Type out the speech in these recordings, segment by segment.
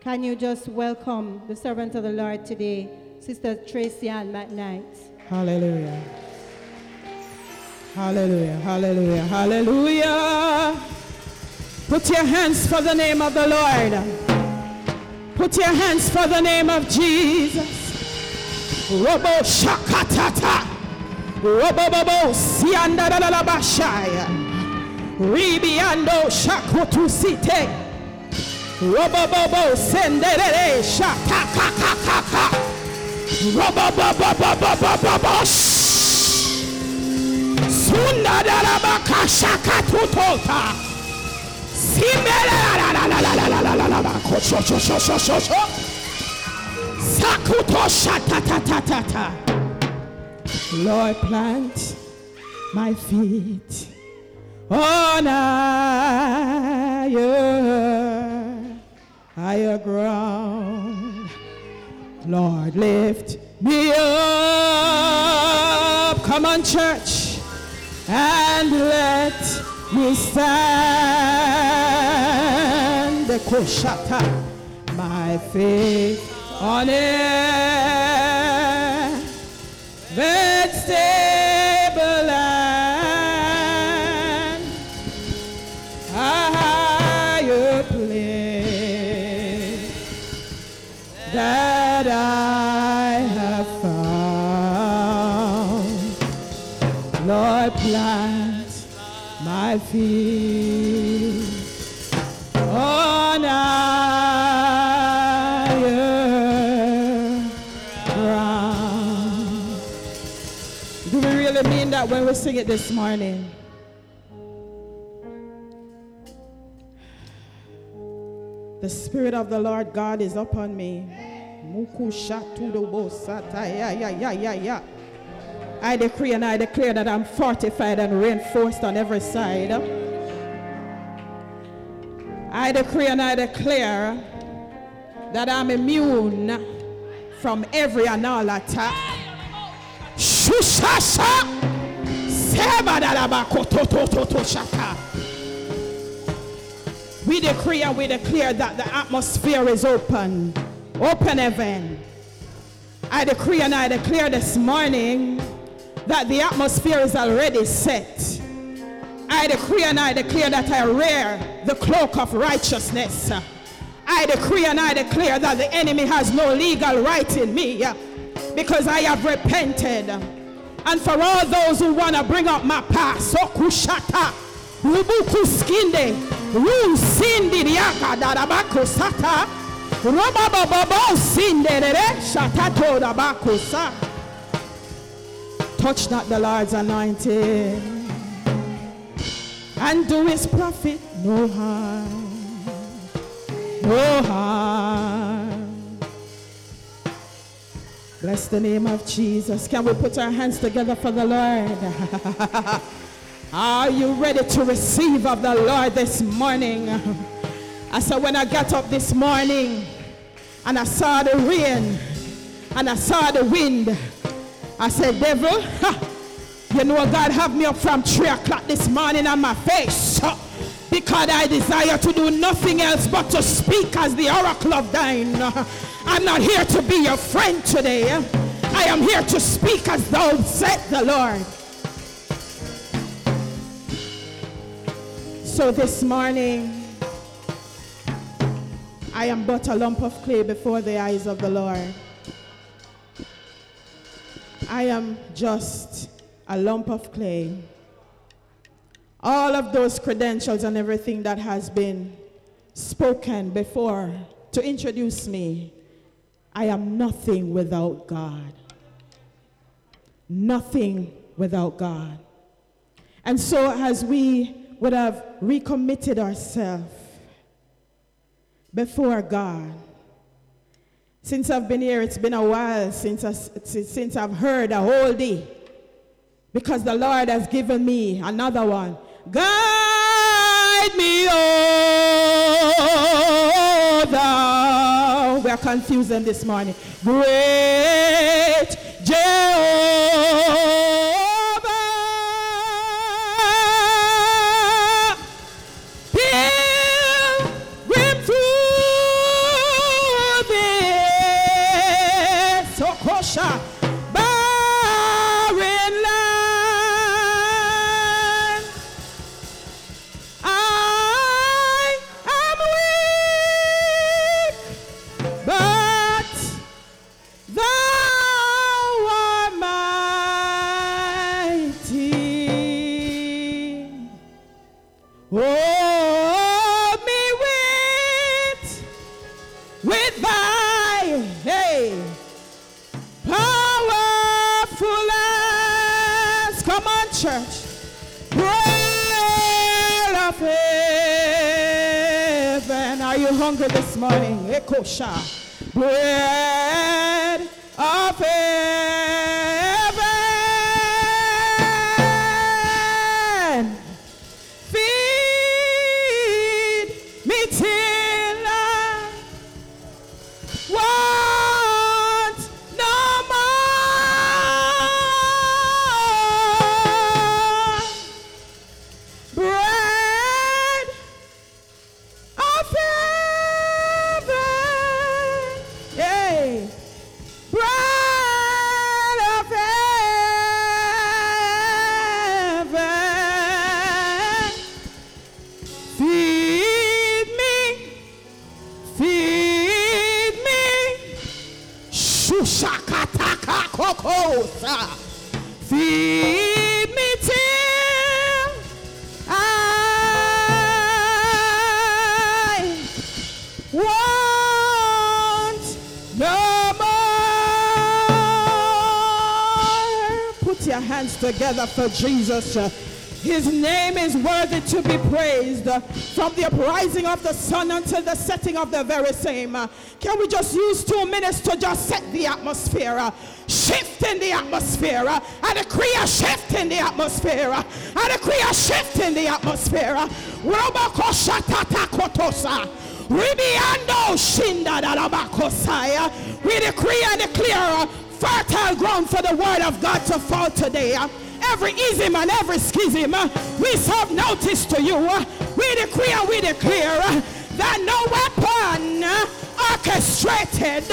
Can you just welcome the servant of the Lord today, Sister Tracy Ann McKnight? Hallelujah. Hallelujah. Hallelujah. Hallelujah. Put your hands for the name of the Lord. Put your hands for the name of Jesus. Robo shakatata. Robo bobo sianda la shakutu site. Robo bobo senderere shatakakakaka. Robo bobo bobo bobo bobo. Sunda da la baka shakatutota. Lord, plant my feet on higher, higher ground. Lord, lift me up. Come on, church, and let me stand the koshata, my faith on it, that stable on higher ground. Do we really mean that when we sing it this morning? The Spirit of the Lord God is upon me. Muku shatu Yeah, yeah, yeah, yeah, yeah. I decree and I declare that I'm fortified and reinforced on every side. I decree and I declare that I'm immune from every and all attack. Shushasha! We decree and we declare that the atmosphere is open. Open heaven. I decree and I declare this morning that the atmosphere is already set. I decree and I declare that I wear the cloak of righteousness. I decree and I declare that the enemy has no legal right in me because I have repented. And for all those who want to bring up my past, Sokushata, Rubuku Skinde, Ru Sindi Diaka Darabako Sata, Robababo Sinde, Shatato Dabako Sata. Touch not the Lord's anointed and do his prophet no harm. No harm. Bless the name of Jesus. Can we put our hands together for the Lord? Are you ready to receive of the Lord this morning? I said, when I got up this morning and I saw the rain and I saw the wind I said, devil, ha, you know God have me up from 3 o'clock this morning on my face. Because I desire to do nothing else but to speak as the oracle of thine. I'm not here to be your friend today. I am here to speak as thou said the Lord. So this morning, I am but a lump of clay before the eyes of the Lord. I am just a lump of clay. All of those credentials and everything that has been spoken before to introduce me, I am nothing without God. Nothing without God. And so, as we would have recommitted ourselves before God, since I've been here, it's been a while since, I, since I've heard a whole day. Because the Lord has given me another one. Guide me, oh thou. We are confusing this morning. Great Jehovah. Morning? Ekosha. Together for Jesus. His name is worthy to be praised from the uprising of the sun until the setting of the very same. Can we just use two minutes to just set the atmosphere? Shift in the atmosphere. I decree a shift in the atmosphere. I decree a shift in the atmosphere. We decree and declare fertile ground for the word of God to fall today. Every ism and every schism, we serve notice to you. We decree and we declare that no weapon orchestrated,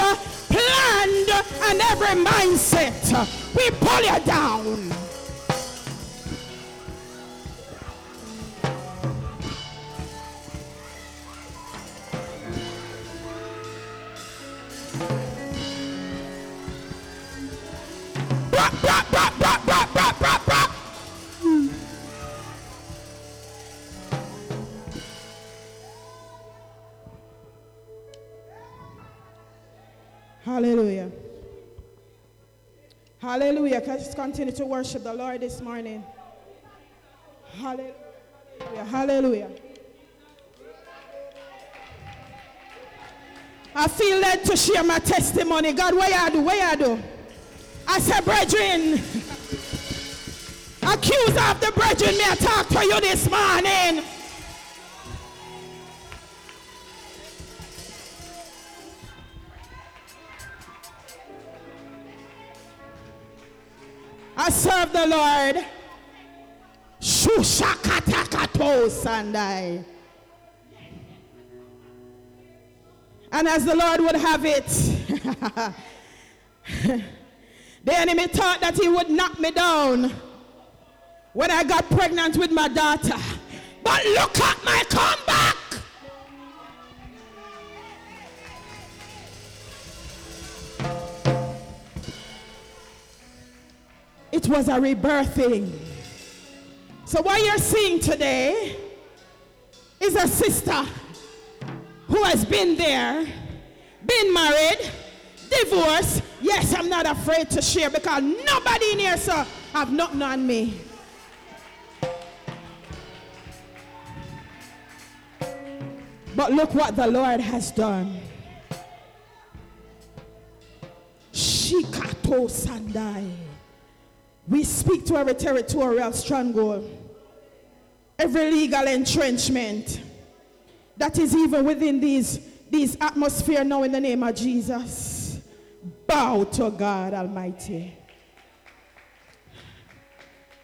planned, and every mindset, we pull you down. Hallelujah. Hallelujah. I just continue to worship the Lord this morning? Hallelujah. Hallelujah. I feel led to share my testimony. God, what you do? What you do? I said, brethren, accuse of the brethren, may I talk to you this morning. Lord. And as the Lord would have it, the enemy thought that he would knock me down when I got pregnant with my daughter. But look at my comeback. It was a rebirthing. So, what you're seeing today is a sister who has been there, been married, divorced. Yes, I'm not afraid to share because nobody in here, sir, have nothing on me. But look what the Lord has done. Shikato Sandai. We speak to every territorial stronghold, every legal entrenchment that is even within these, these atmosphere now in the name of Jesus. Bow to God Almighty.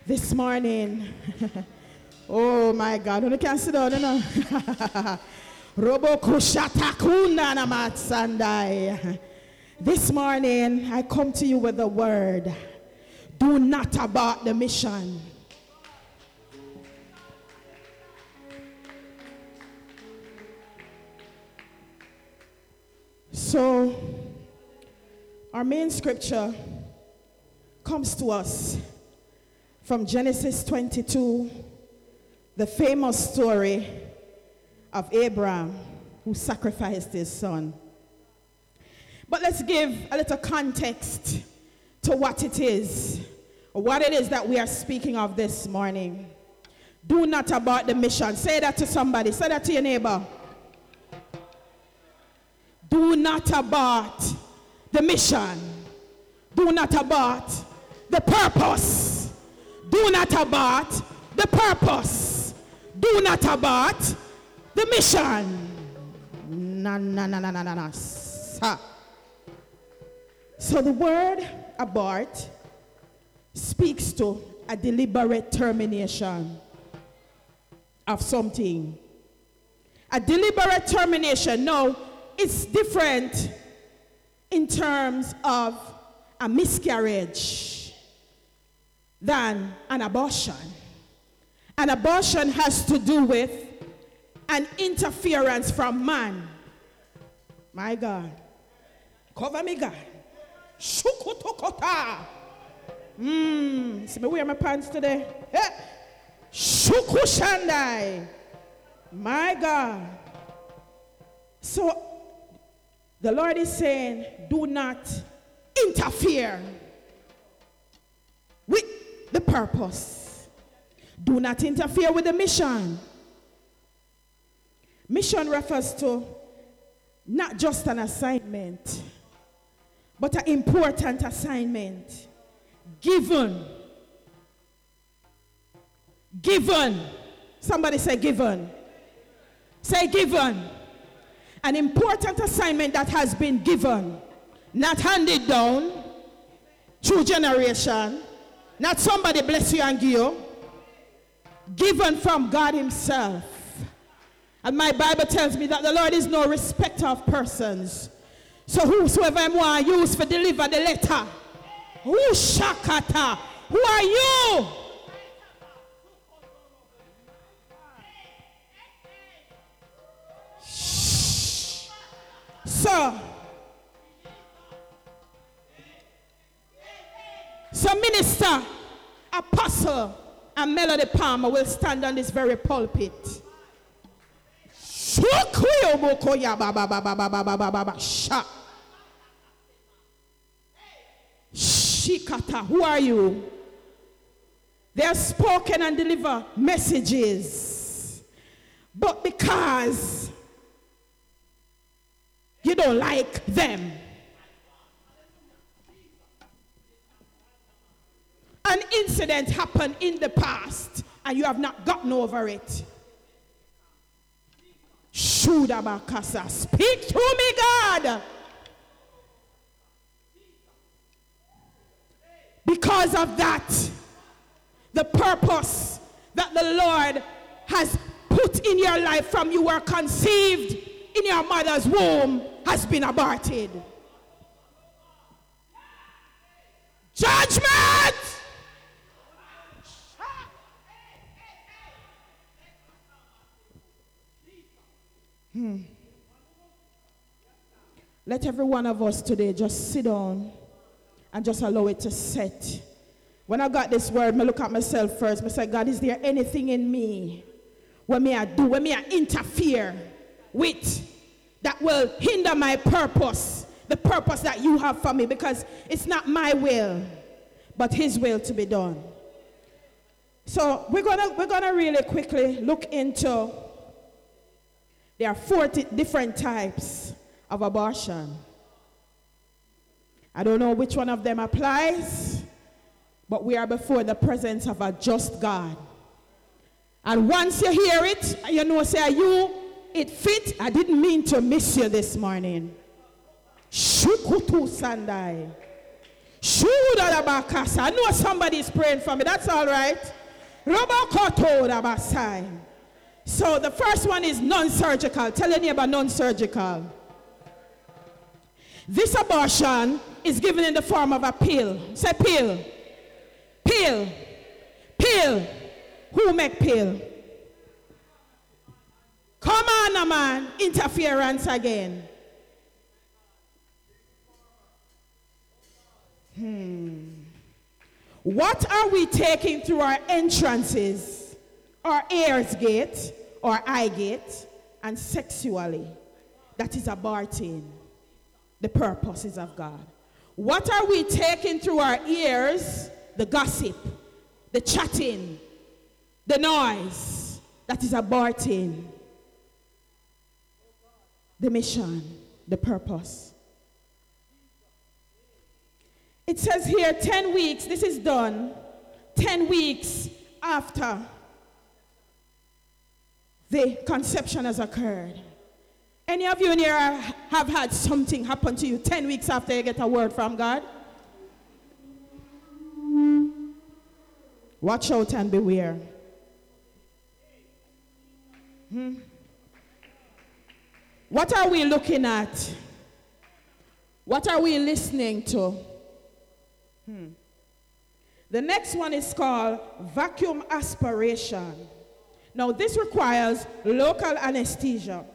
This morning, oh my God, when you can sit down, you know. This morning, I come to you with a word. Do not abort the mission. So, our main scripture comes to us from Genesis 22, the famous story of Abraham who sacrificed his son. But let's give a little context to what it is what it is that we are speaking of this morning. Do not abort the mission. Say that to somebody. Say that to your neighbor. Do not abort the mission. Do not abort the purpose. Do not abort the purpose. Do not abort the mission. Na na na na na na na. So the word abort speaks to a deliberate termination of something. A deliberate termination. No, it's different in terms of a miscarriage than an abortion. An abortion has to do with an interference from man. My God. Cover me, God. Shukutokota. Mmm. See me wear my pants today? Shukushandai. My God. So the Lord is saying, do not interfere with the purpose. Do not interfere with the mission. Mission refers to not just an assignment, but an important assignment given. Given. Somebody say given. Say given. An important assignment that has been given, not handed down through generation, not somebody bless you and give you, given from God Himself. And my Bible tells me that the Lord is no respecter of persons. So whosoever I want use for deliver the letter. Who shakata? Who are you? Shh. So, so minister, apostle, and Melody Palmer will stand on this very pulpit. Shikata, who are you? They have spoken and deliver messages. But because you don't like them, an incident happened in the past and you have not gotten over it. Shudabakasa, speak to me, God. Because of that, the purpose that the Lord has put in your life from you were conceived in your mother's womb has been aborted. Judgment! Hmm. Let every one of us today just sit down and just allow it to set. When I got this word, I look at myself first. I say, God, is there anything in me when me I do, when me I interfere with that will hinder my purpose, the purpose that you have for me, because it's not my will, but His will to be done. So we're gonna we're gonna really quickly look into. There are 40 different types of abortion. I don't know which one of them applies, but we are before the presence of a just God. And once you hear it, you know, say, you, it fit. I didn't mean to miss you this morning. Shukutu Sandai. Shudalabakasa. I know somebody is praying for me. That's all right. Robokoto Rabasai. So the first one is non-surgical. Tell your neighbor non-surgical. This abortion is given in the form of a pill. Say pill. Pill. Pill. Who make pill? Come on, man. Interference again. Hmm. What are we taking through our entrances, our ears gate, or eye gate, and sexually? That is aborting the purposes of God. What are we taking through our ears the gossip, the chatting, the noise that is aborting the mission, the purpose. It says here 10 weeks, this is done, 10 weeks after the conception has occurred. Any of you in here have had something happen to you 10 weeks after you get a word from God? Watch out and beware. Hmm? What are we looking at? What are we listening to? Hmm. The next one is called vacuum aspiration. Now, this requires local anesthesia,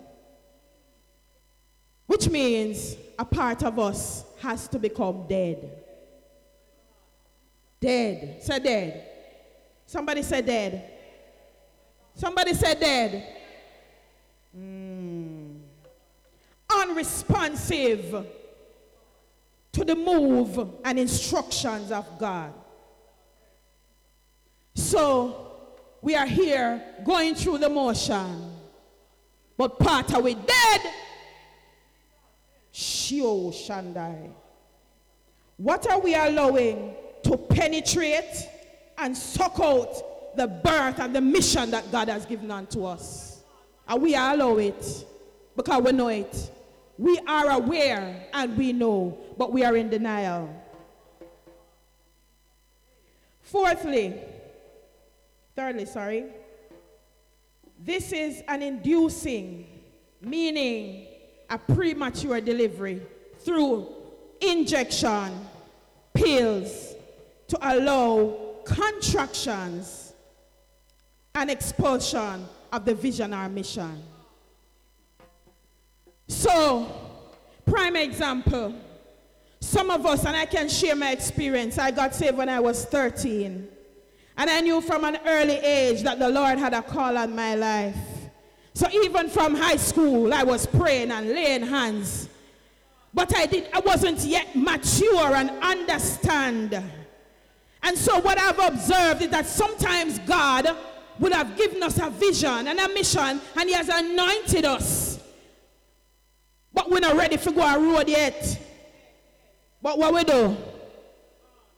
which means a part of us has to become dead. Dead. Say dead. Somebody said dead. Somebody said dead. Mm. Unresponsive to the move and instructions of God. So we are here going through the motion, but part of we dead. Shio Shandai. What are we allowing to penetrate and suck out the birth and the mission that God has given unto us? And we allow it because we know it. We are aware and we know, but we are in denial. Fourthly, thirdly, sorry, this is an inducing, meaning a premature delivery through injection, pills to allow contractions and expulsion of the vision or mission. So, prime example, some of us, and I can share my experience, I got saved when I was 13. And I knew from an early age that the Lord had a call on my life. So even from high school, I was praying and laying hands. But I did I wasn't yet mature and understand. And so what I've observed is that sometimes God would have given us a vision and a mission and he has anointed us. But we're not ready for go a road yet. But what we do?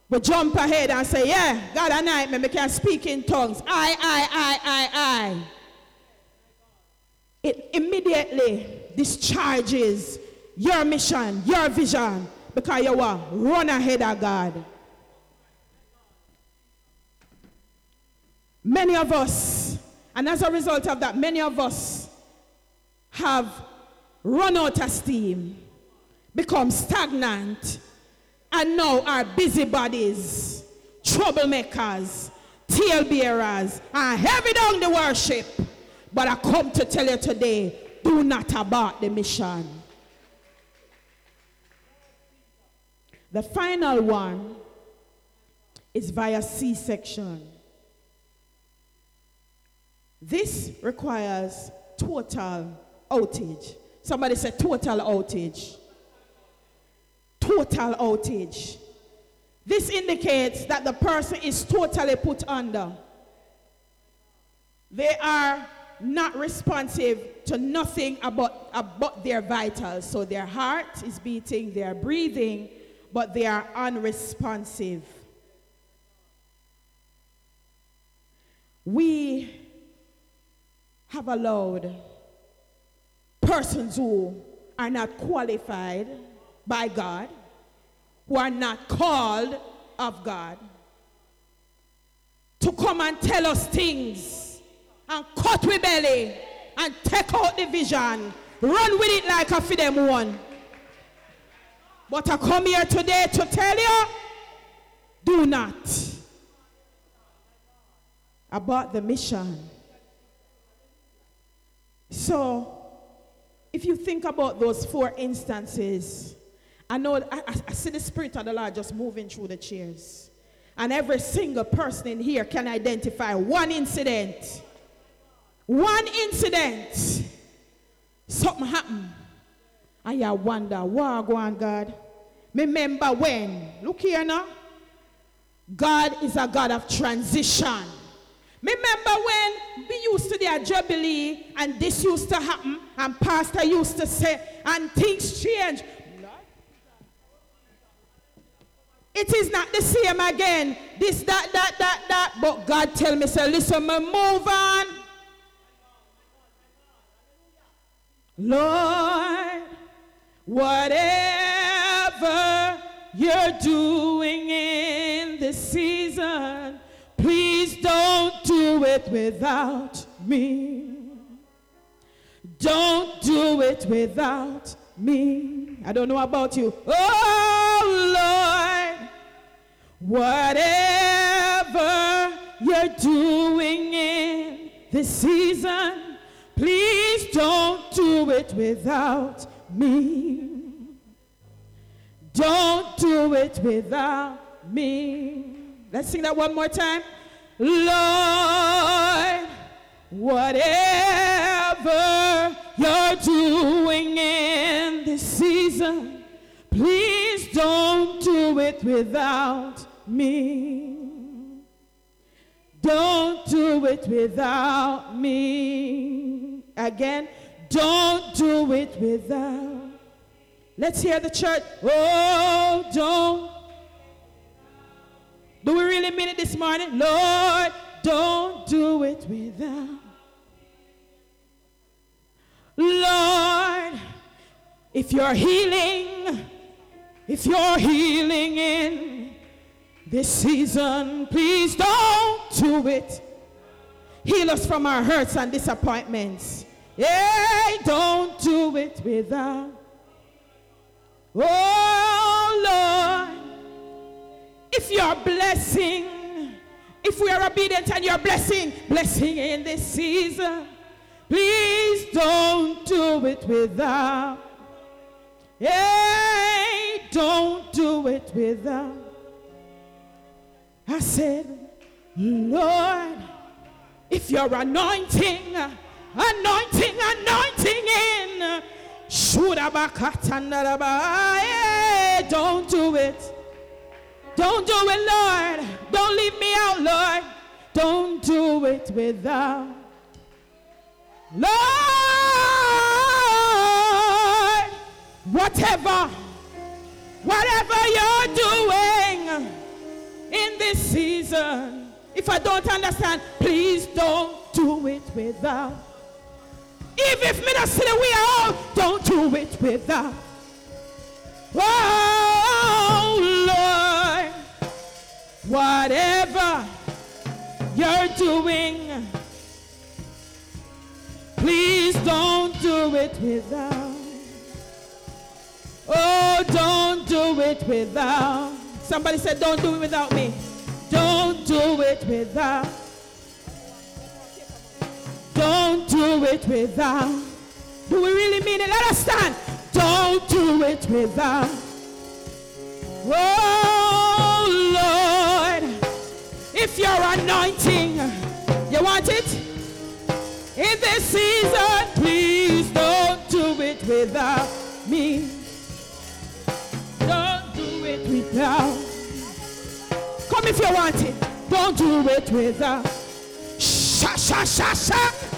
We jump ahead and say, yeah, God anoint me, we can speak in tongues. I, I, I, I, I. It immediately discharges your mission, your vision, because you are run ahead of God. Many of us, and as a result of that, many of us have run out of steam, become stagnant, and now are busybodies, troublemakers, tailbearers, and heavy down the worship. But I come to tell you today do not abort the mission. The final one is via C section. This requires total outage. Somebody said total outage. Total outage. This indicates that the person is totally put under. They are not responsive to nothing about, about their vitals. So their heart is beating, they are breathing, but they are unresponsive. We have allowed persons who are not qualified by God, who are not called of God, to come and tell us things and cut with belly and take out the vision, run with it like a for them one. But I come here today to tell you, do not about the mission. So, if you think about those four instances, I know I, I, see the Spirit of the Lord just moving through the chairs. And every single person in here can identify one incident. One incident. Something happened. And you wonder, what go on, God? Remember when? Look here now. God is a God of transition. Remember when we used to do a jubilee and this used to happen and pastor used to say and things change. It is not the same again. This, that, that, that, that. But God tell me, say, listen, me move on. Lord, whatever you're doing in this season, please don't do it without me. Don't do it without me. I don't know about you. Oh Lord, whatever you're doing in this season, please don't do it without me. Don't do it without me. Let's sing that one more time. Lord, whatever you're doing in this season, please don't do it without me. Don't do it without me. Again, don't do it without. Let's hear the church. Oh, don't. Do we really mean it this morning? Lord, don't do it without. Lord, if you're healing, if you're healing in this season, please don't do it. Heal us from our hurts and disappointments. Hey, don't do it without. Oh Lord, if you're blessing, if we are obedient and you're blessing, blessing in this season, please don't do it without. Hey, don't do it without. I said, Lord, if you're anointing, anointing, anointing in, don't do it. Don't do it, Lord. Don't leave me out, Lord. Don't do it without. Lord, whatever, whatever you're doing in this season, if I don't understand, please don't do it without. Even if not say we are, don't do it without. Oh Lord, whatever you're doing, please don't do it without. Oh, don't do it without. Somebody said, Don't do it without me. Don't do it without. Do it without. Do we really mean it? Let us stand. Don't do it without. Oh Lord, if you're anointing, you want it? In this season, please don't do it without me. Don't do it without. Come if you want it. Don't do it without. Sha sha sha sha.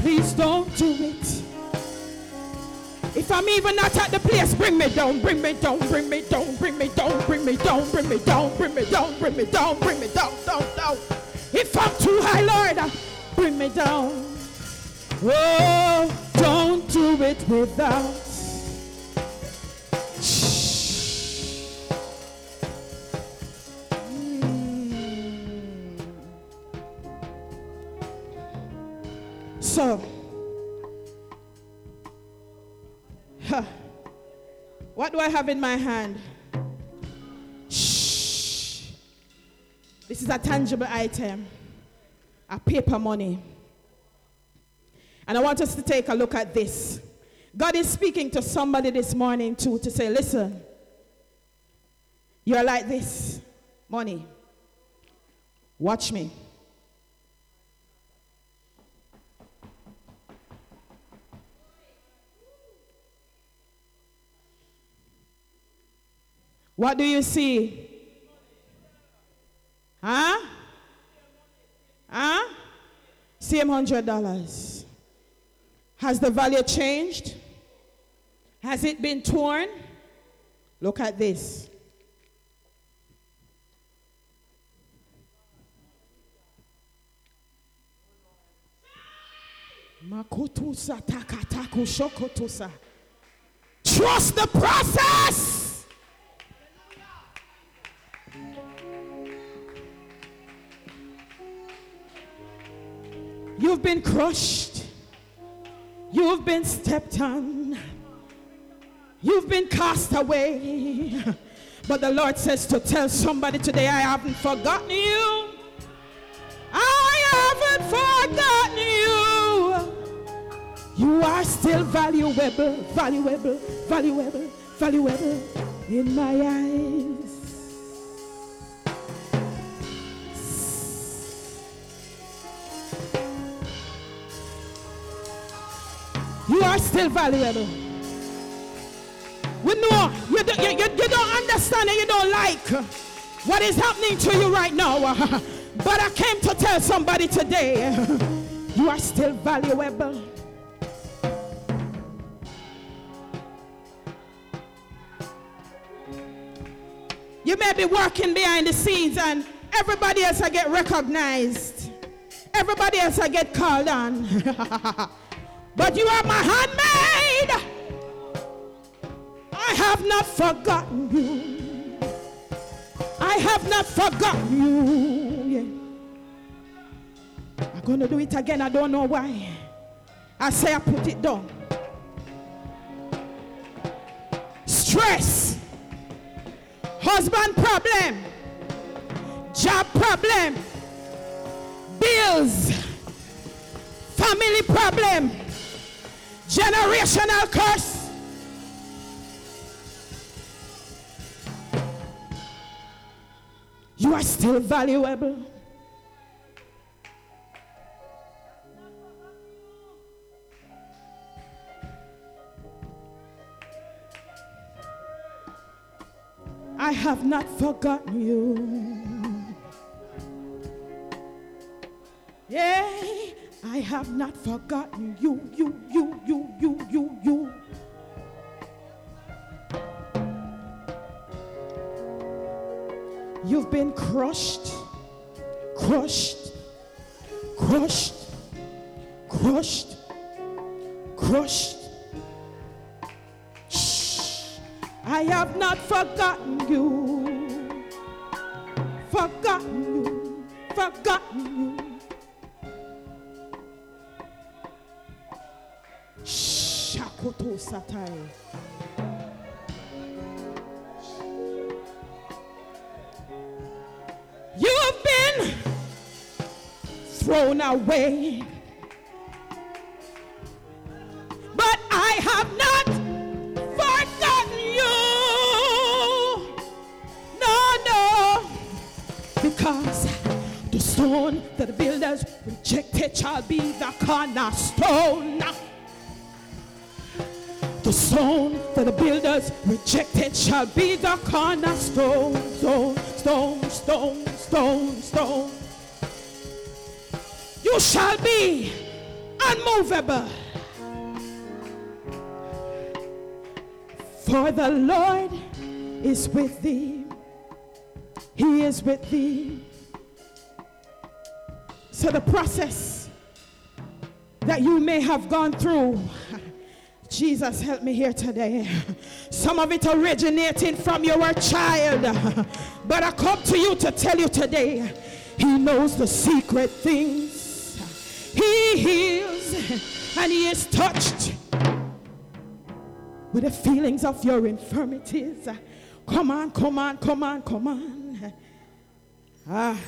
Please don't do it. If I'm even not at the place, bring me down, bring me down, bring me down, bring me down, bring me down, bring me down, bring me down, bring me down, don't bring me down, down, down. If I'm too high, Lord, bring me down. Oh, don't do it without. So, huh, what do I have in my hand? Shh. This is a tangible item, a paper money. And I want us to take a look at this. God is speaking to somebody this morning too to say, listen, you're like this money. Watch me. What do you see? Huh? Huh? Same hundred dollars. Has the value changed? Has it been torn? Look at this. Trust the process. You've been crushed. You've been stepped on. You've been cast away. But the Lord says to tell somebody today, I haven't forgotten you. I haven't forgotten you. You are still valuable, valuable, valuable, valuable in my eyes. Are still valuable. We know you, do, you, you, you don't understand and you don't like what is happening to you right now. But I came to tell somebody today you are still valuable. You may be working behind the scenes and everybody else I get recognized. Everybody else I get called on. but you are my handmaid. I have not forgotten you. I have not forgotten you. Yeah. I'm going to do it again. I don't know why. I say I put it down. Stress, husband problem, job problem, bills, family problem, generational curse. You are still valuable. I have not forgotten you. Yeah, I have not forgotten you, you, you, you, you, you, you. You've been crushed, crushed, crushed, crushed, crushed. Shh. I have not forgotten you, forgotten you, forgotten you. Shakoto Satai. You've been thrown away. But I have not forgotten you. No, no. Because the stone that the builders rejected shall be the cornerstone. Stone that the builders rejected shall be the cornerstone. Stone, stone, stone, stone, stone. You shall be unmovable. For the Lord is with thee. He is with thee. So the process that you may have gone through. Jesus, help me here today. Some of it originating from your child. But I come to you to tell you today, He knows the secret things. He heals and He is touched with the feelings of your infirmities. Come on, come on, come on, come on. Ah.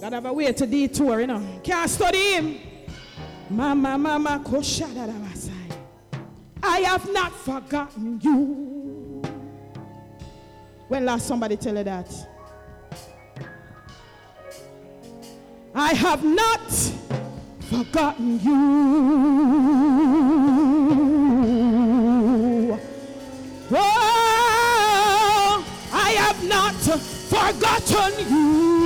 Gotta have a way to detour, you know. Can't study him. Mama, mama, koshadabasai. I have not forgotten you. When last somebody tell you that? I have not forgotten you. Oh, I have not forgotten you.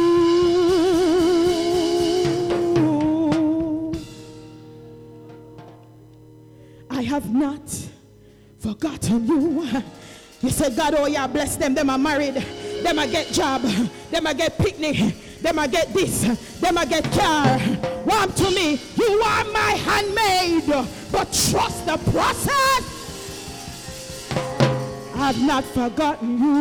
Have not forgotten you. You say, God, oh yeah, bless them. Them are married. Them I get job. Them I get picnic. Them I get this. Them I get car. Warm to me. You are my handmaid. But trust the process. I've not forgotten you.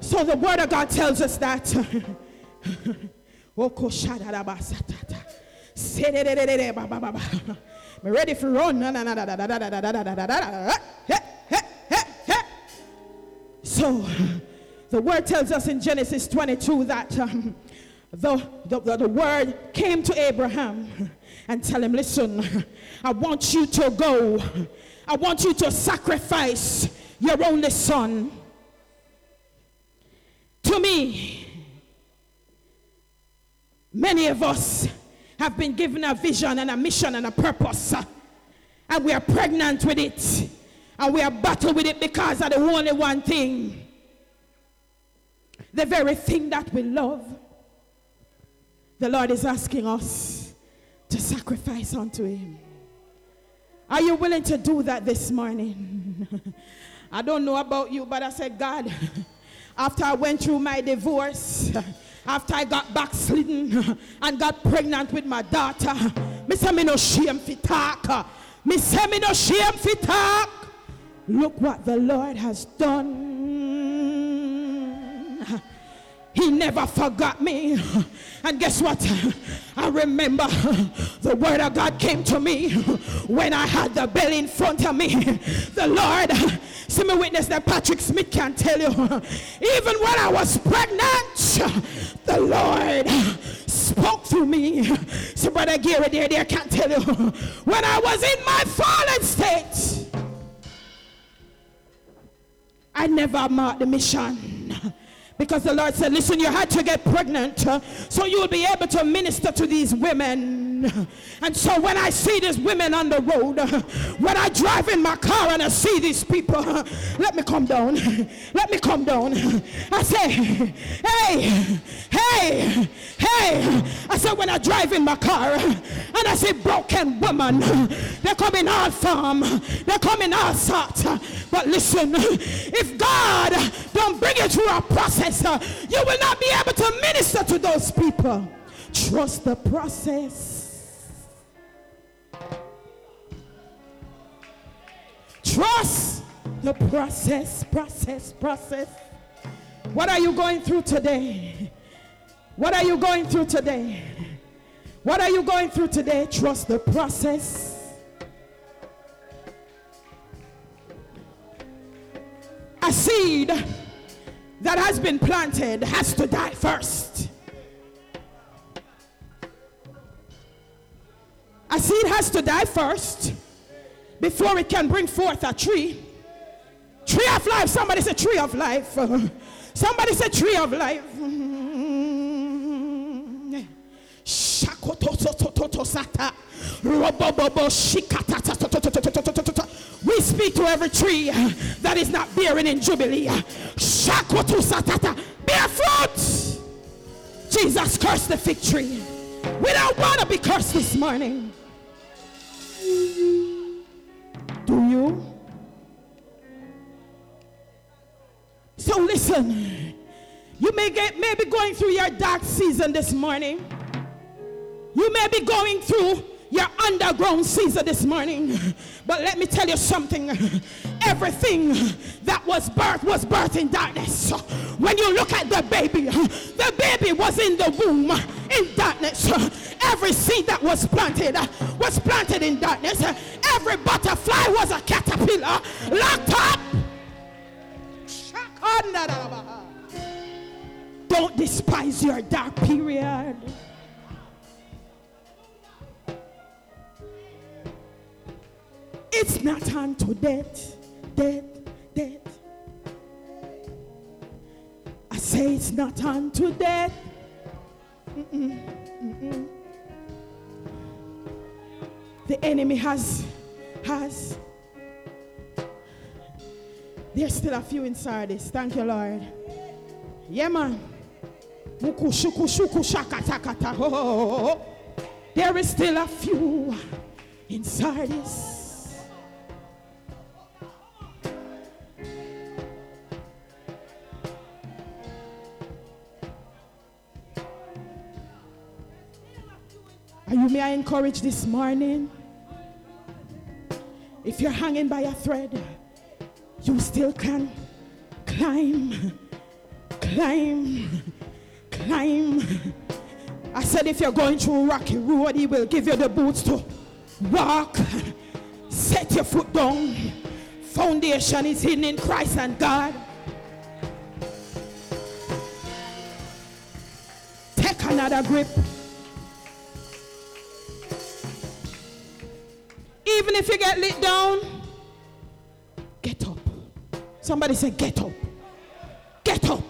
So the word of God tells us that. Ready for run. So the word tells us in Genesis 22 that um, the, the, the, the word came to Abraham and tell him, listen, I want you to go. I want you to sacrifice your only son to me. Many of us have been given a vision and a mission and a purpose, and we are pregnant with it, and we are battled with it because of the only one thing the very thing that we love. The Lord is asking us to sacrifice unto Him. Are you willing to do that this morning? I don't know about you, but I said, God, after I went through my divorce, after I got backslidden and got pregnant with my daughter, me say me no shame fi talk. Me say me no shame fi talk. Look what the Lord has done. He never forgot me. And guess what? I remember the word of God came to me when I had the belly in front of me. The Lord, see me witness that Patrick Smith can tell you. Even when I was pregnant, the Lord spoke to me. So brother Gary there, there can't tell you. When I was in my fallen state, I never marked the mission. Because the Lord said, listen, you had to get pregnant uh, so you will be able to minister to these women. And so when I see these women on the road, uh, when I drive in my car and I see these people, uh, let me come down. Let me come down. I say, hey, hey, said, when I drive in my car and I see broken women, they come in all form, they come in all sorts. But listen, if God don't bring you through a process, you will not be able to minister to those people. Trust the process. Trust the process, process, process. What are you going through today? What are you going through today? What are you going through today? Trust the process. A seed that has been planted has to die first. A seed has to die first before it can bring forth a tree. Tree of life. Somebody say tree of life. Somebody say tree of life. We speak to every tree that is not bearing in Jubilee. Bear fruit. Jesus cursed the fig tree. We don't want to be cursed this morning. Do you? So listen. You may get maybe going through your dark season this morning. You may be going through your underground season this morning. But let me tell you something. Everything that was birthed was birthed in darkness. When you look at the baby, the baby was in the womb in darkness. Every seed that was planted was planted in darkness. Every butterfly was a caterpillar locked up. Don't despise your dark period. Not unto death, death, death. I say it's not unto death. Mm-mm, mm-mm. The enemy has, has. There's still a few inside this. Thank you, Lord. Yeah, man. There is still a few inside this. You may I encourage this morning? If you're hanging by a thread, you still can climb, climb, climb. I said, if you're going through rocky road, He will give you the boots to walk. Set your foot down. Foundation is hidden in Christ and God. Take another grip. If you get lit down, get up. Somebody say, Get up. Get up.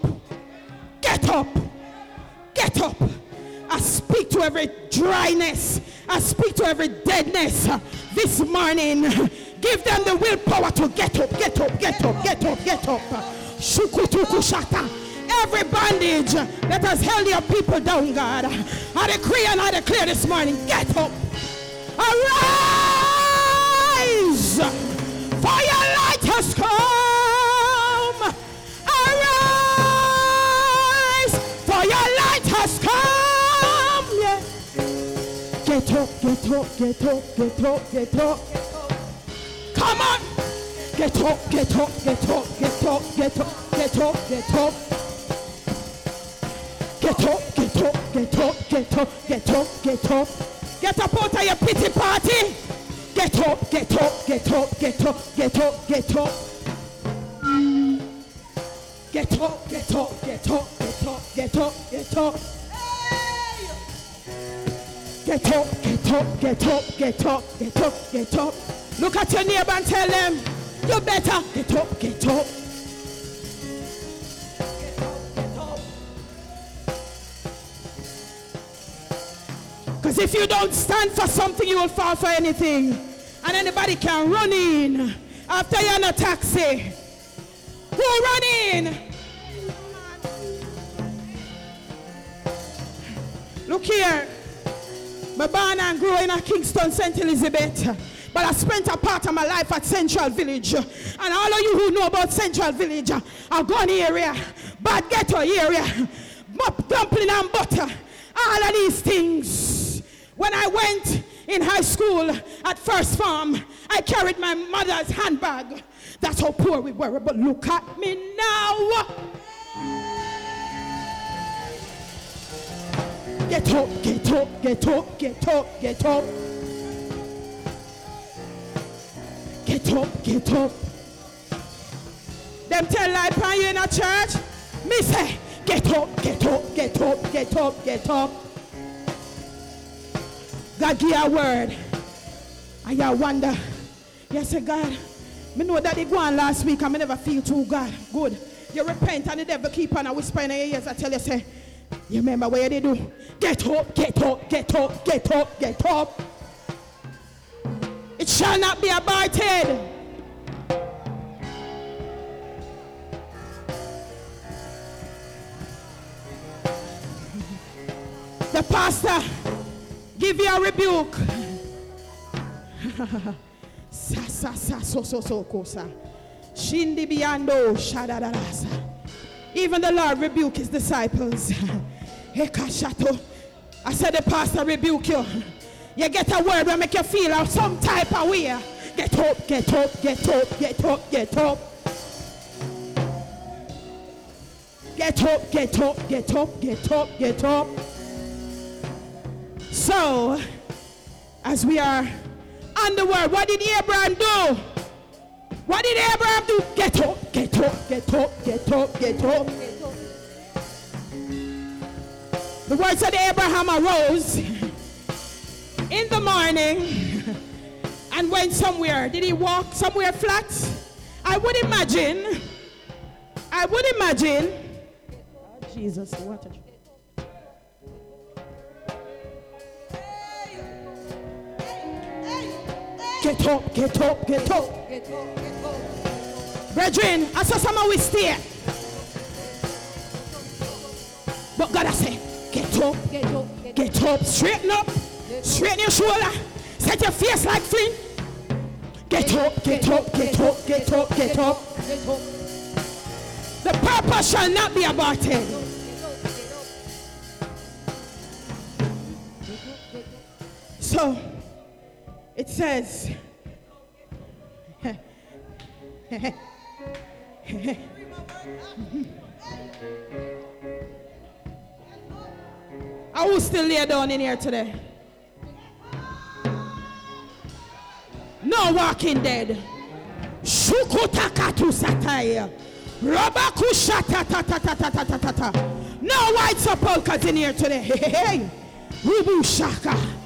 Get up. Get up. I speak to every dryness. I speak to every deadness uh, this morning. Give them the willpower to get up, get up, get up, get up, get up. Shukutuku shata. Every bondage that has held your people down, God. I decree and I declare this morning, get up. Arise! Has come. Arise! For your light has come. Yeah. Get up, get up, get up, get up, get up. Come on. Get up, get up, get up, get up, get up, get up, get up. Get up, get up, get up, get up, get up, get up. Get up out of your pity party. Get up, get up, get up, get up, get up, get up. Get up, get up, get up, get up, get up, get up. Get up, get up, get up, get up, get up, get up. Look at your neighbor and tell them, you better get up, get up. Because if you don't stand for something, you will fall for anything. And anybody can run in after you're in a taxi. Who run in? Look here. My born and grew in a Kingston, St. Elizabeth. But I spent a part of my life at Central Village. And all of you who know about Central Village, I've gone area, bad ghetto area, mop dumpling and butter, all of these things. When I went in high school at First Farm, I carried my mother's handbag. That's how poor we were. But look at me now. Get up, get up, get up, get up, get up. Get up, get up. Them tell upon you in a church. Me say, get up, get up, get up, get up, get up. God give a word. And you wonder. You say, God, me know that they go on last week and me never feel too God. Good. You repent and the devil keep on a whisper in your ears. I tell you, say, you remember what they do? Get up, get up, get up, get up, get up. It shall not be abated. The pastor give you a rebuke. sa sa sa so so so kosa. Shindi biando shadadarasa. Even the Lord rebuke his disciples. Hekashato. I said the pastor rebuke you. You get a word that make you feel of some type of way. Get up, get up, get up, get up, get up. Get up, get up, get up, get up, get up. So, as we are on the word, what did Abraham do? What did Abraham do? Get up, get up, get up, get up, get up. The word said Abraham arose in the morning and went somewhere. Did he walk somewhere flat? I would imagine. I would imagine. Jesus, what a Get up, get up, get up. Get up, get up. Brethren, I saw someone we stay. But God I say, get up, get up, get up, straighten up, straighten your shoulder, set your face like flint. Get up, get up, get up, get up, get up. The purpose shall not be aborted. So, it says, I will still lay down in here today. No walking dead. Shukutakatu sataya. No white sepulchres in here today. Hey, hey, hey. Rubu shaka.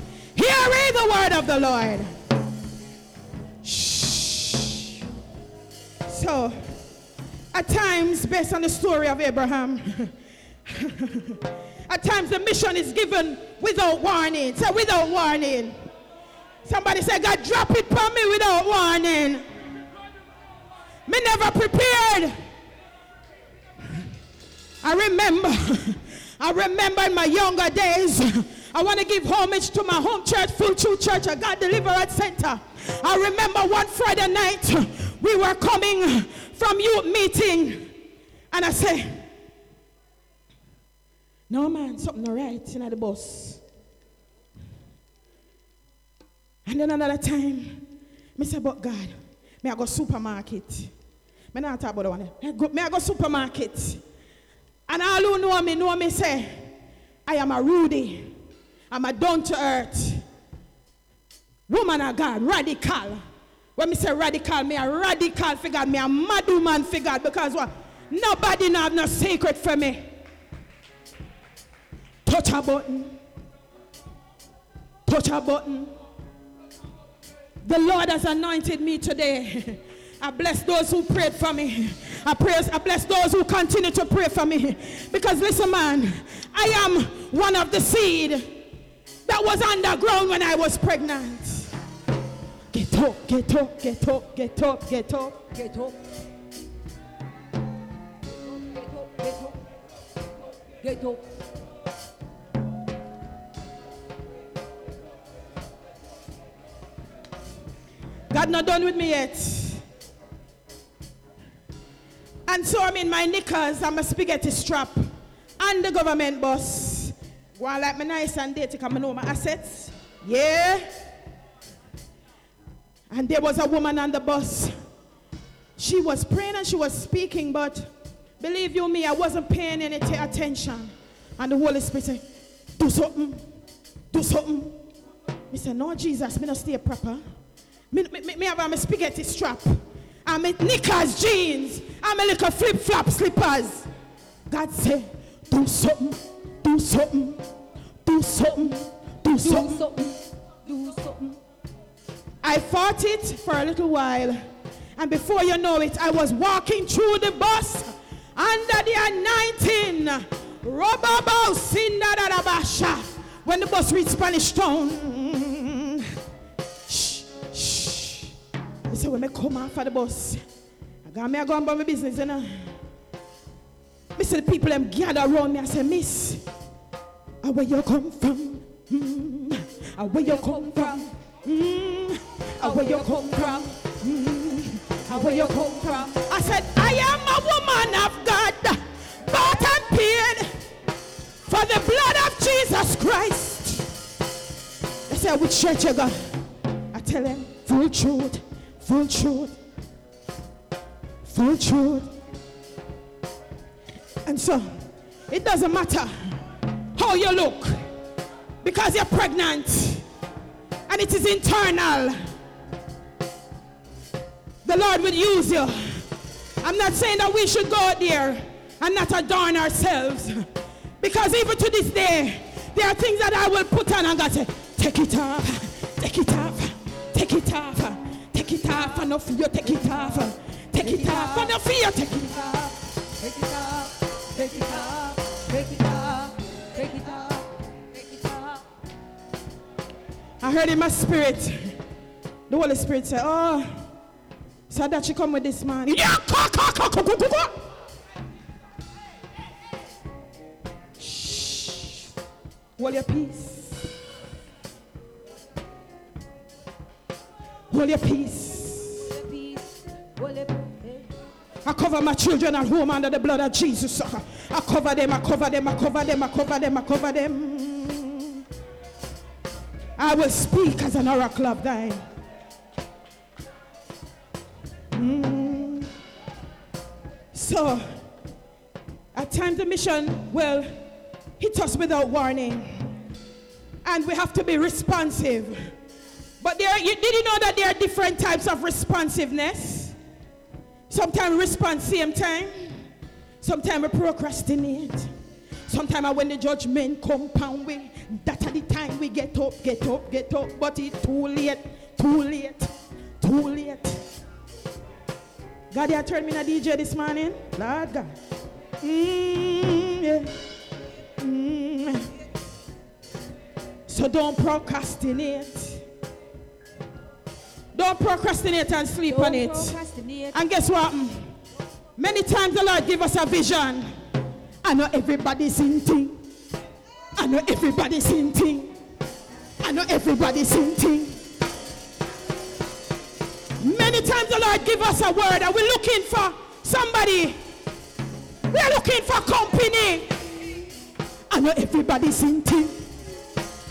Hear the word of the Lord. Shh. So, at times, based on the story of Abraham, at times the mission is given without warning. Say, without warning. Somebody said, God, drop it for me without warning. Me never prepared. I remember, I remember in my younger days, I want to give homage to my home church, Full Truth Church, a God Deliverance Center. I remember one Friday night, we were coming from youth meeting, and I say, no man, something not right in the bus. And then another time, me say, but God, may I go supermarket. Me not talk about one. May I go, may I go supermarket. And all who know me know me say, I am a Rudy. I'm a down to earth woman of God, radical. When me say radical, me a radical figure, me a mad woman figure because what? Nobody have no secret for me. Touch a button. Touch a button. The Lord has anointed me today. I bless those who prayed for me. I, praise, I bless those who continue to pray for me. Because listen, man, I am one of the seed that was underground when I was pregnant. Get up, get up, get up, get up, get up, get up. Get up, get up. Get up. God not done with me yet. And so I'm in my knickers, I'm a spaghetti strap, and the government bus. Go on like me nice and dirty because I know my assets. Yeah. And there was a woman on the bus. She was praying and she was speaking, but believe you me, I wasn't paying any t- attention. And the Holy Spirit said, Do something. Do something. Me said, No, Jesus, me not stay proper. Me, me, me, me have a spaghetti strap. I'm a knickers, jeans. I'm a little flip flop slippers. God said, Do something do something, do something, do something. Do something. I fought it for a little while, and before you know it, I was walking through the bus under the anointing. When the bus reached Spanish Town, shh, shh. They said, when I come off of the bus, I got me, I go about my business, you know. Me see the people them gather around me. I say, Miss, where you come from? Mm, where you come from? Mm, where you come from? Mm, where you come from? I said, I am a woman of God, bought and paid for the blood of Jesus Christ. They say, which church you go? I tell them, full truth, full truth, full truth. And so, it doesn't matter how you look. because you're pregnant. And it is internal, the Lord will use you. I'm not saying that we should go out there and not adorn ourselves. Because even to this day, there are things that I will put on and God say, take it off, take it off, take it off, take it off, and no fear, take it off, take it off, and no fear, take it off. Take it off, take it off, heard in my spirit, the Holy Spirit say, oh, so that she come with this man. Yeah, ka, ka, ka, ka, ka, ka, ka. Shh. Hold your peace. Hold your peace. Hold peace, hold it, eh. I cover my children at home under the blood of Jesus. I cover them, I cover them, I cover them, I cover them, I cover them. I will speak as an oracle of thine. Mm. So, at times the mission will hit us without warning, and we have to be responsive. But there, you, did you know that there are different types of responsiveness? Sometimes respond same time. Sometimes we procrastinate. Sometimes when the judgment compound we, that at the time we get up, get up, get up, but it's too late, too late, too late. God, you turned me in a DJ this morning. Lord God. Mm, yeah. Mm. So don't procrastinate. Don't procrastinate and sleep on Don't it. And guess what? Mm. Many times the Lord give us a vision. I know everybody's in thing. I know everybody's in thing. I know everybody's in thing. Many times the Lord give us a word and we're looking for somebody. We're looking for company. I know everybody's in thing.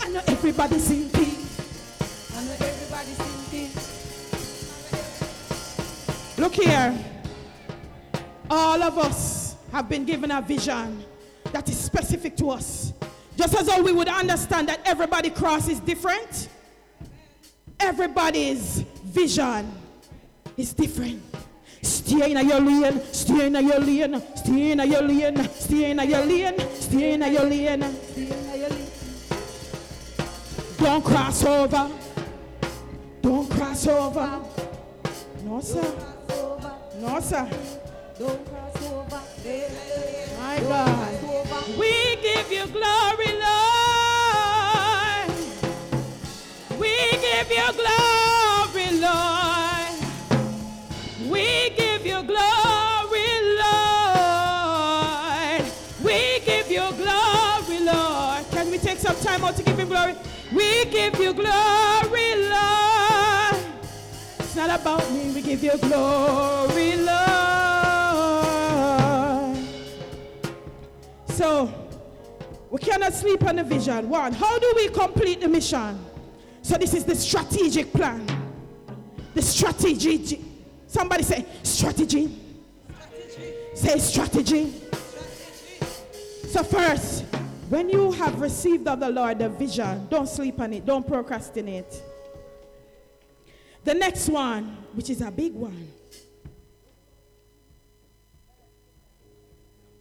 I know everybody's in thing. I know everybody's in thinking. Look here. All of us have been given a vision that is specific to us. Just as though we would understand that everybody cross is different. Everybody's vision is different. Stay in your lane, stay in your lane, stay in your lane, stay in your lane, stay in your lane. Don't cross over. Don't cross over. No, sir. No, sir. don't My God. We give you glory, Lord. We give you glory, Lord. We give you glory, Lord. We give you glory, Lord. Can we take some time out to give him glory? We give you glory, Lord. It's not about me. We give you glory, Lord. So, we cannot sleep on the vision. One, how do we complete the mission? So, this is the strategic plan. The strategy. Somebody say strategy. Say strategy. So, first, when you have received of the Lord the vision, don't sleep on it, don't procrastinate. The next one, which is a big one,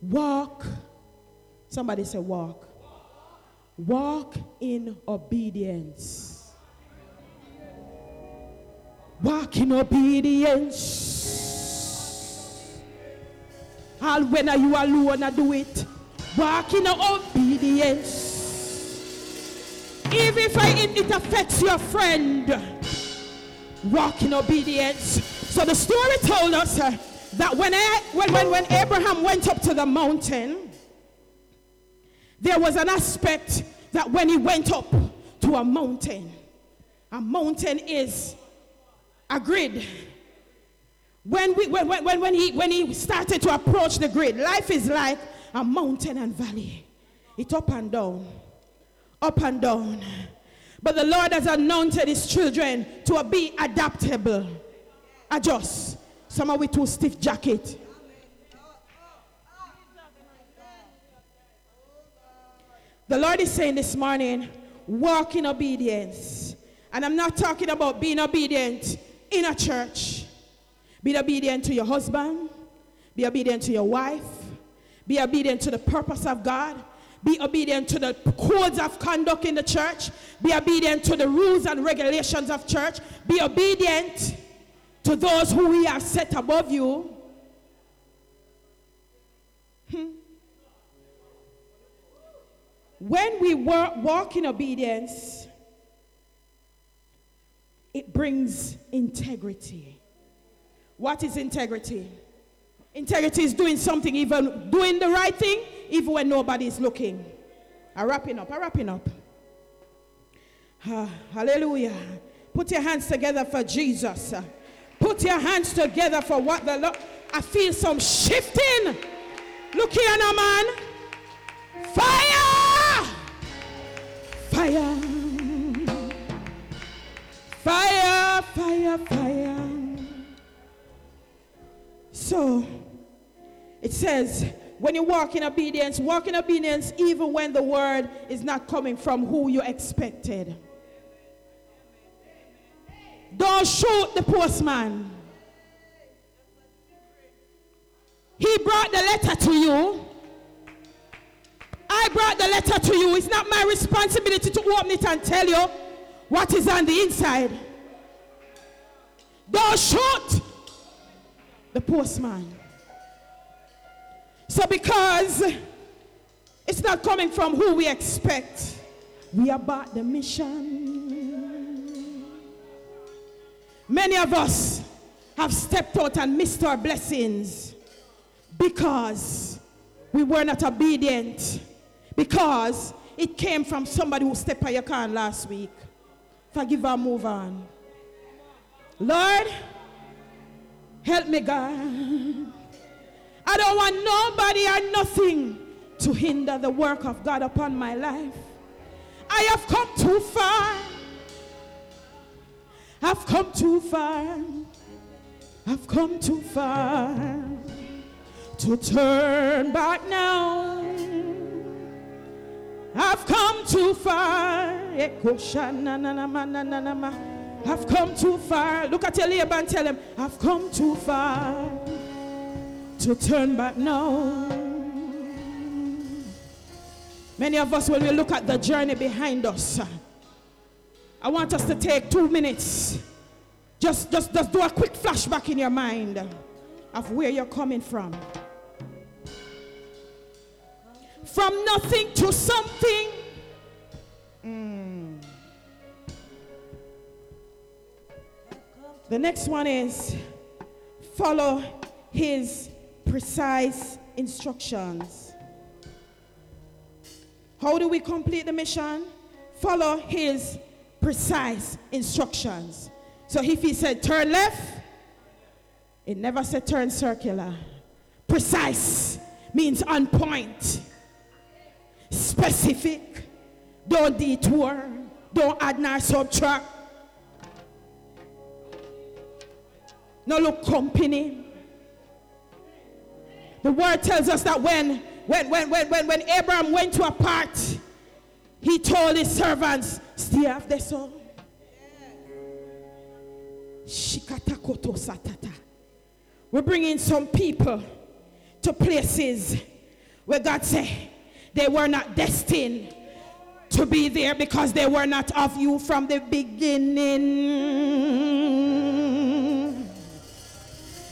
walk. Somebody say, walk. Walk in obedience. Walk in obedience. And when are you alone, I do it. Walk in obedience. Even if I, it, it affects your friend, walk in obedience. So the story told us uh, that when, I, when, when, when Abraham went up to the mountain, there was an aspect that when he went up to a mountain, a mountain is a grid. When, we, when, when, when, he, when he started to approach the grid, life is like a mountain and valley. It's up and down, up and down. But the Lord has anointed his children to be adaptable. Adjust. Some are with too stiff jacket. The Lord is saying this morning, walk in obedience. And I'm not talking about being obedient in a church. Be obedient to your husband, be obedient to your wife, be obedient to the purpose of God, be obedient to the codes of conduct in the church, be obedient to the rules and regulations of church, be obedient to those who we have set above you. Hmm. When we walk in obedience, it brings integrity. What is integrity? Integrity is doing something, even doing the right thing, even when nobody is looking. I'm wrapping up, I'm wrapping up. Ah, hallelujah. Put your hands together for Jesus. Put your hands together for what the Lord. I feel some shifting. Look here now, man. Fire! Fire! Fire, fire, fire. So it says, when you walk in obedience, walk in obedience even when the word is not coming from who you expected. Don't shoot the postman. He brought the letter to you. I brought the letter to you. It's not my responsibility to open it and tell you what is on the inside. Don't shoot the postman. So, because it's not coming from who we expect, we are about the mission. Many of us have stepped out and missed our blessings because we were not obedient, because it came from somebody who stepped on your can last week. Forgive and move on. Lord, help me, God. I don't want nobody or nothing to hinder the work of God upon my life. I have come too far. I've come too far. I've come too far to turn back now. I've come too far. I've come too far. Look at your neighbor and tell him, I've come too far to turn back now. Many of us, when we look at the journey behind us, I want us to take two minutes. Just, just, just do a quick flashback in your mind of where you're coming from. From nothing to something. Mm. The next one is follow his precise instructions. How do we complete the mission? Follow his precise instructions. So if he said turn left, it never said turn circular. Precise means on point, specific, don't detour, don't add nor subtract. No look company. The word tells us that when when when when when, when Abraham went to a part, he told his servants, stay off the soul. We're bringing some people to places where God said they were not destined to be there because they were not of you from the beginning.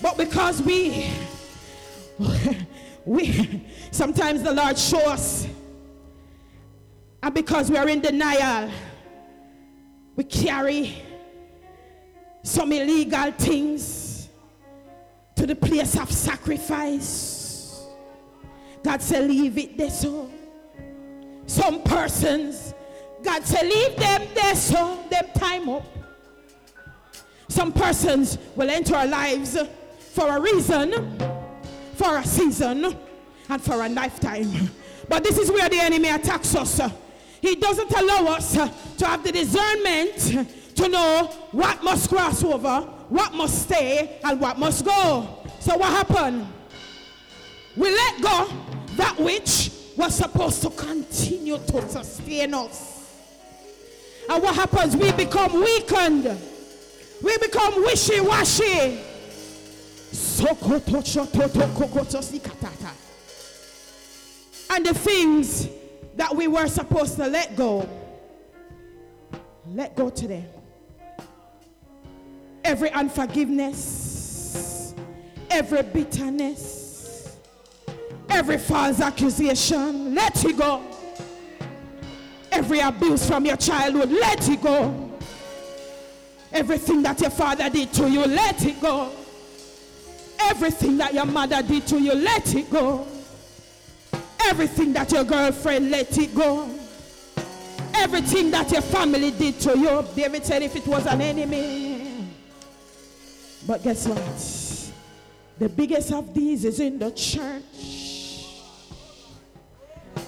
But because we, we, sometimes the Lord show us, and because we are in denial, we carry some illegal things to the place of sacrifice. God said, leave it there so. Some persons, God said, leave them there so, them time up. Some persons will enter our lives for a reason, for a season, and for a lifetime. But this is where the enemy attacks us. He doesn't allow us to have the discernment to know what must cross over, what must stay, and what must go. So what happened? We let go that which was supposed to continue to sustain us. And what happens? We become weakened. We become wishy-washy. And the things that we were supposed to let go, let go today. Every unforgiveness, every bitterness, every false accusation, let it go. Every abuse from your childhood, let it go. Everything that your father did to you, let it go. Everything that your mother did to you, let it go. Everything that your girlfriend, let it go. Everything that your family did to you, David said, if it was an enemy. But guess what? The biggest of these is in the church.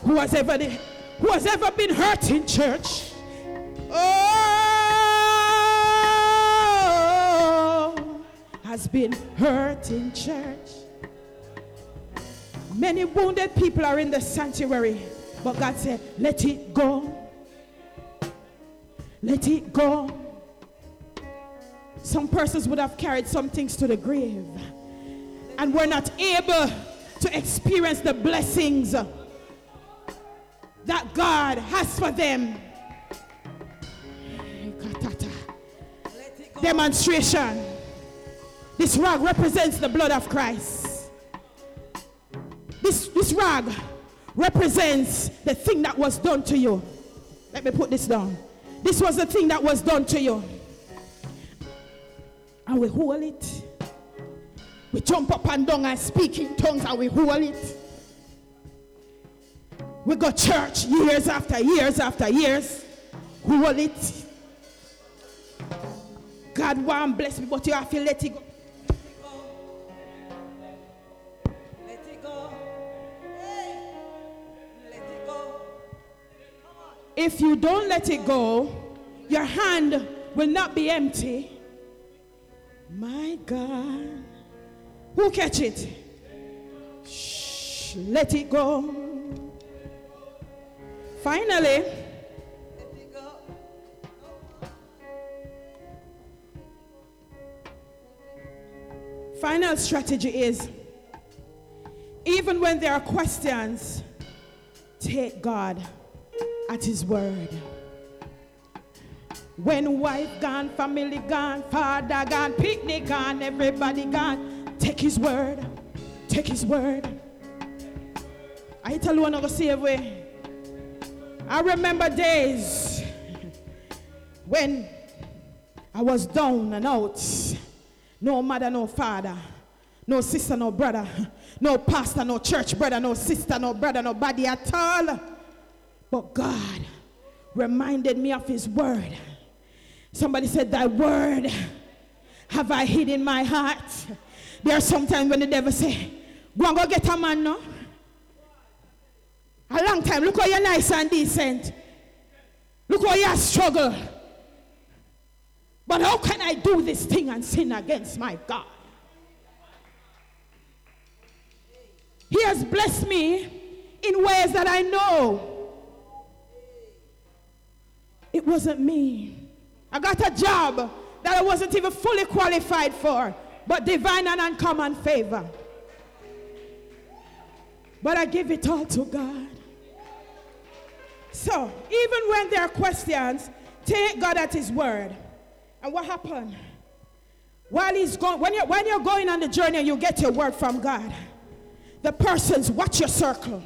Who has ever, who has ever been hurt in church? Oh, has been hurt in church. Many wounded people are in the sanctuary, but God said, let it go. Let it go. Some persons would have carried some things to the grave and were not able to experience the blessings that God has for them. Demonstration. This rag represents the blood of Christ. This, this rag represents the thing that was done to you. Let me put this down. This was the thing that was done to you. And we hold it. We jump up and down and speak in tongues and we hold it. We go church years after years after years. Hold it. God want bless me, but you have to let it go. Let it go. Hey. Let it go. If you don't let it go, your hand will not be empty. My God. Who catch it? Shh, let it go. Finally, final strategy is even when there are questions, take God at His word. When wife gone, family gone, father gone, picnic gone, everybody gone, take His word. Take His word. I tell you, I'm going to save way. I remember days when I was down and out. No mother, no father, no sister, no brother, no pastor, no church brother, no sister, no brother, nobody at all. But God reminded me of His word. Somebody said, Thy word have I hid in my heart. There are sometimes when the devil say, Go and go get a man no. A long time. Look how you're nice and decent. Look how you struggle. But how can I do this thing and sin against my God? He has blessed me in ways that I know it wasn't me. I got a job that I wasn't even fully qualified for, but divine and uncommon favor. But I give it all to God. So, even when there are questions, take God at His word. And what happened? While he's going, when you're, when you're going on the journey and you get your word from God, the persons, watch your circle.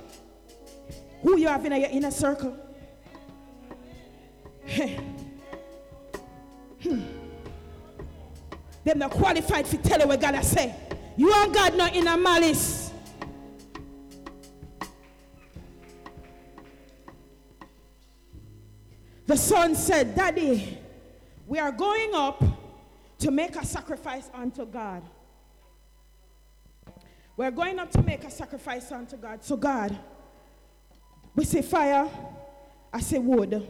Who you have in your inner circle? Hey. Hmm. Them not qualified to tell you what God has say. You and God not in a malice. The son said, Daddy, we are going up to make a sacrifice unto God. We're going up to make a sacrifice unto God. So, God, we say fire, I say wood.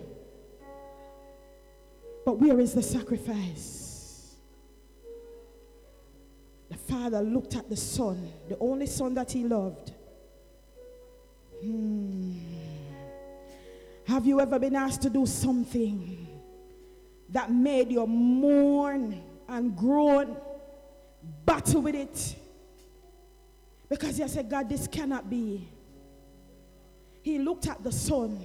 But where is the sacrifice? The father looked at the son, the only son that he loved. Hmm. Have you ever been asked to do something that made you mourn and groan, battle with it. Because you said, God, this cannot be. He looked at the son.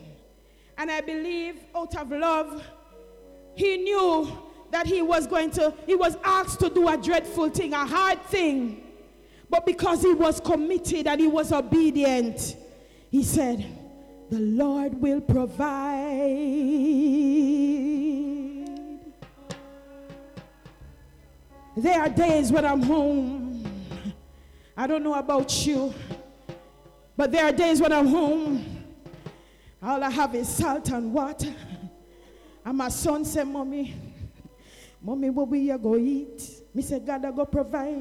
And I believe out of love, he knew that he was going to, he was asked to do a dreadful thing, a hard thing. But because he was committed and he was obedient, he said, The Lord will provide. There are days when I'm home. I don't know about you, but there are days when I'm home. All I have is salt and water. And my son said, Mommy, Mommy, what we are go eat? Me said, God, I go provide.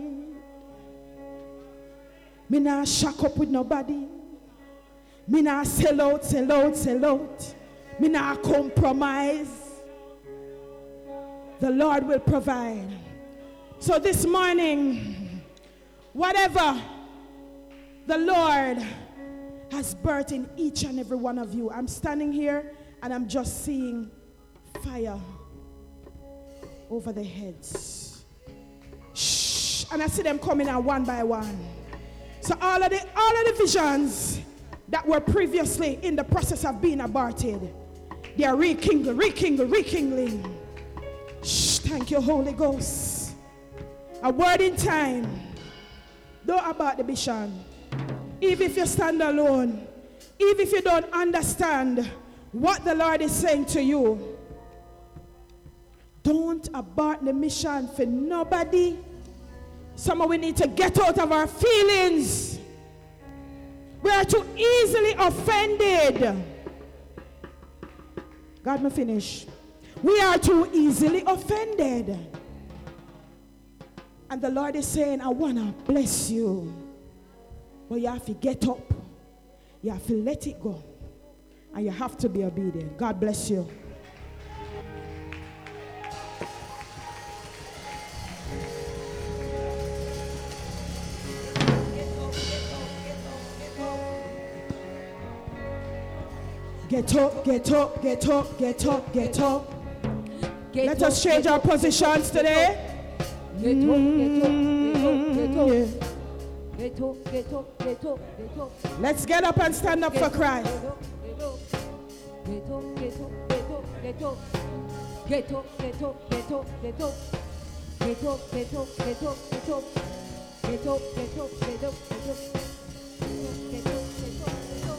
Me not shack up with nobody. Me not sell out, sell out, sell out. Me not compromise. The Lord will provide. So this morning, whatever the Lord has birthed in each and every one of you, I'm standing here and I'm just seeing fire over their heads. Shh. And I see them coming out one by one. So all of the all of the visions that were previously in the process of being aborted, they are rekindling, rekindling, rekindling. Shh, thank you, Holy Ghost. A word in time. Don't abort the vision. Even if you stand alone, even if you don't understand what the Lord is saying to you, don't abort the mission for nobody. Some of we need to get out of our feelings. We are too easily offended. God, me finish. We are too easily offended. And the Lord is saying, I want to bless you. But you have to get up. You have to let it go. And you have to be obedient. God bless you. Get up, get up, get up, get up, get up. Get Let up, us change our up, positions get today. up, Get up, get up, get up, get up, get up, get up, get up. Let's get up and stand up for Christ. Get up, get up, get up, get up. Get up, get up, get up, get up. Get up, get up, get up, get up. Get up, get up, get up, get up. Get up, get up.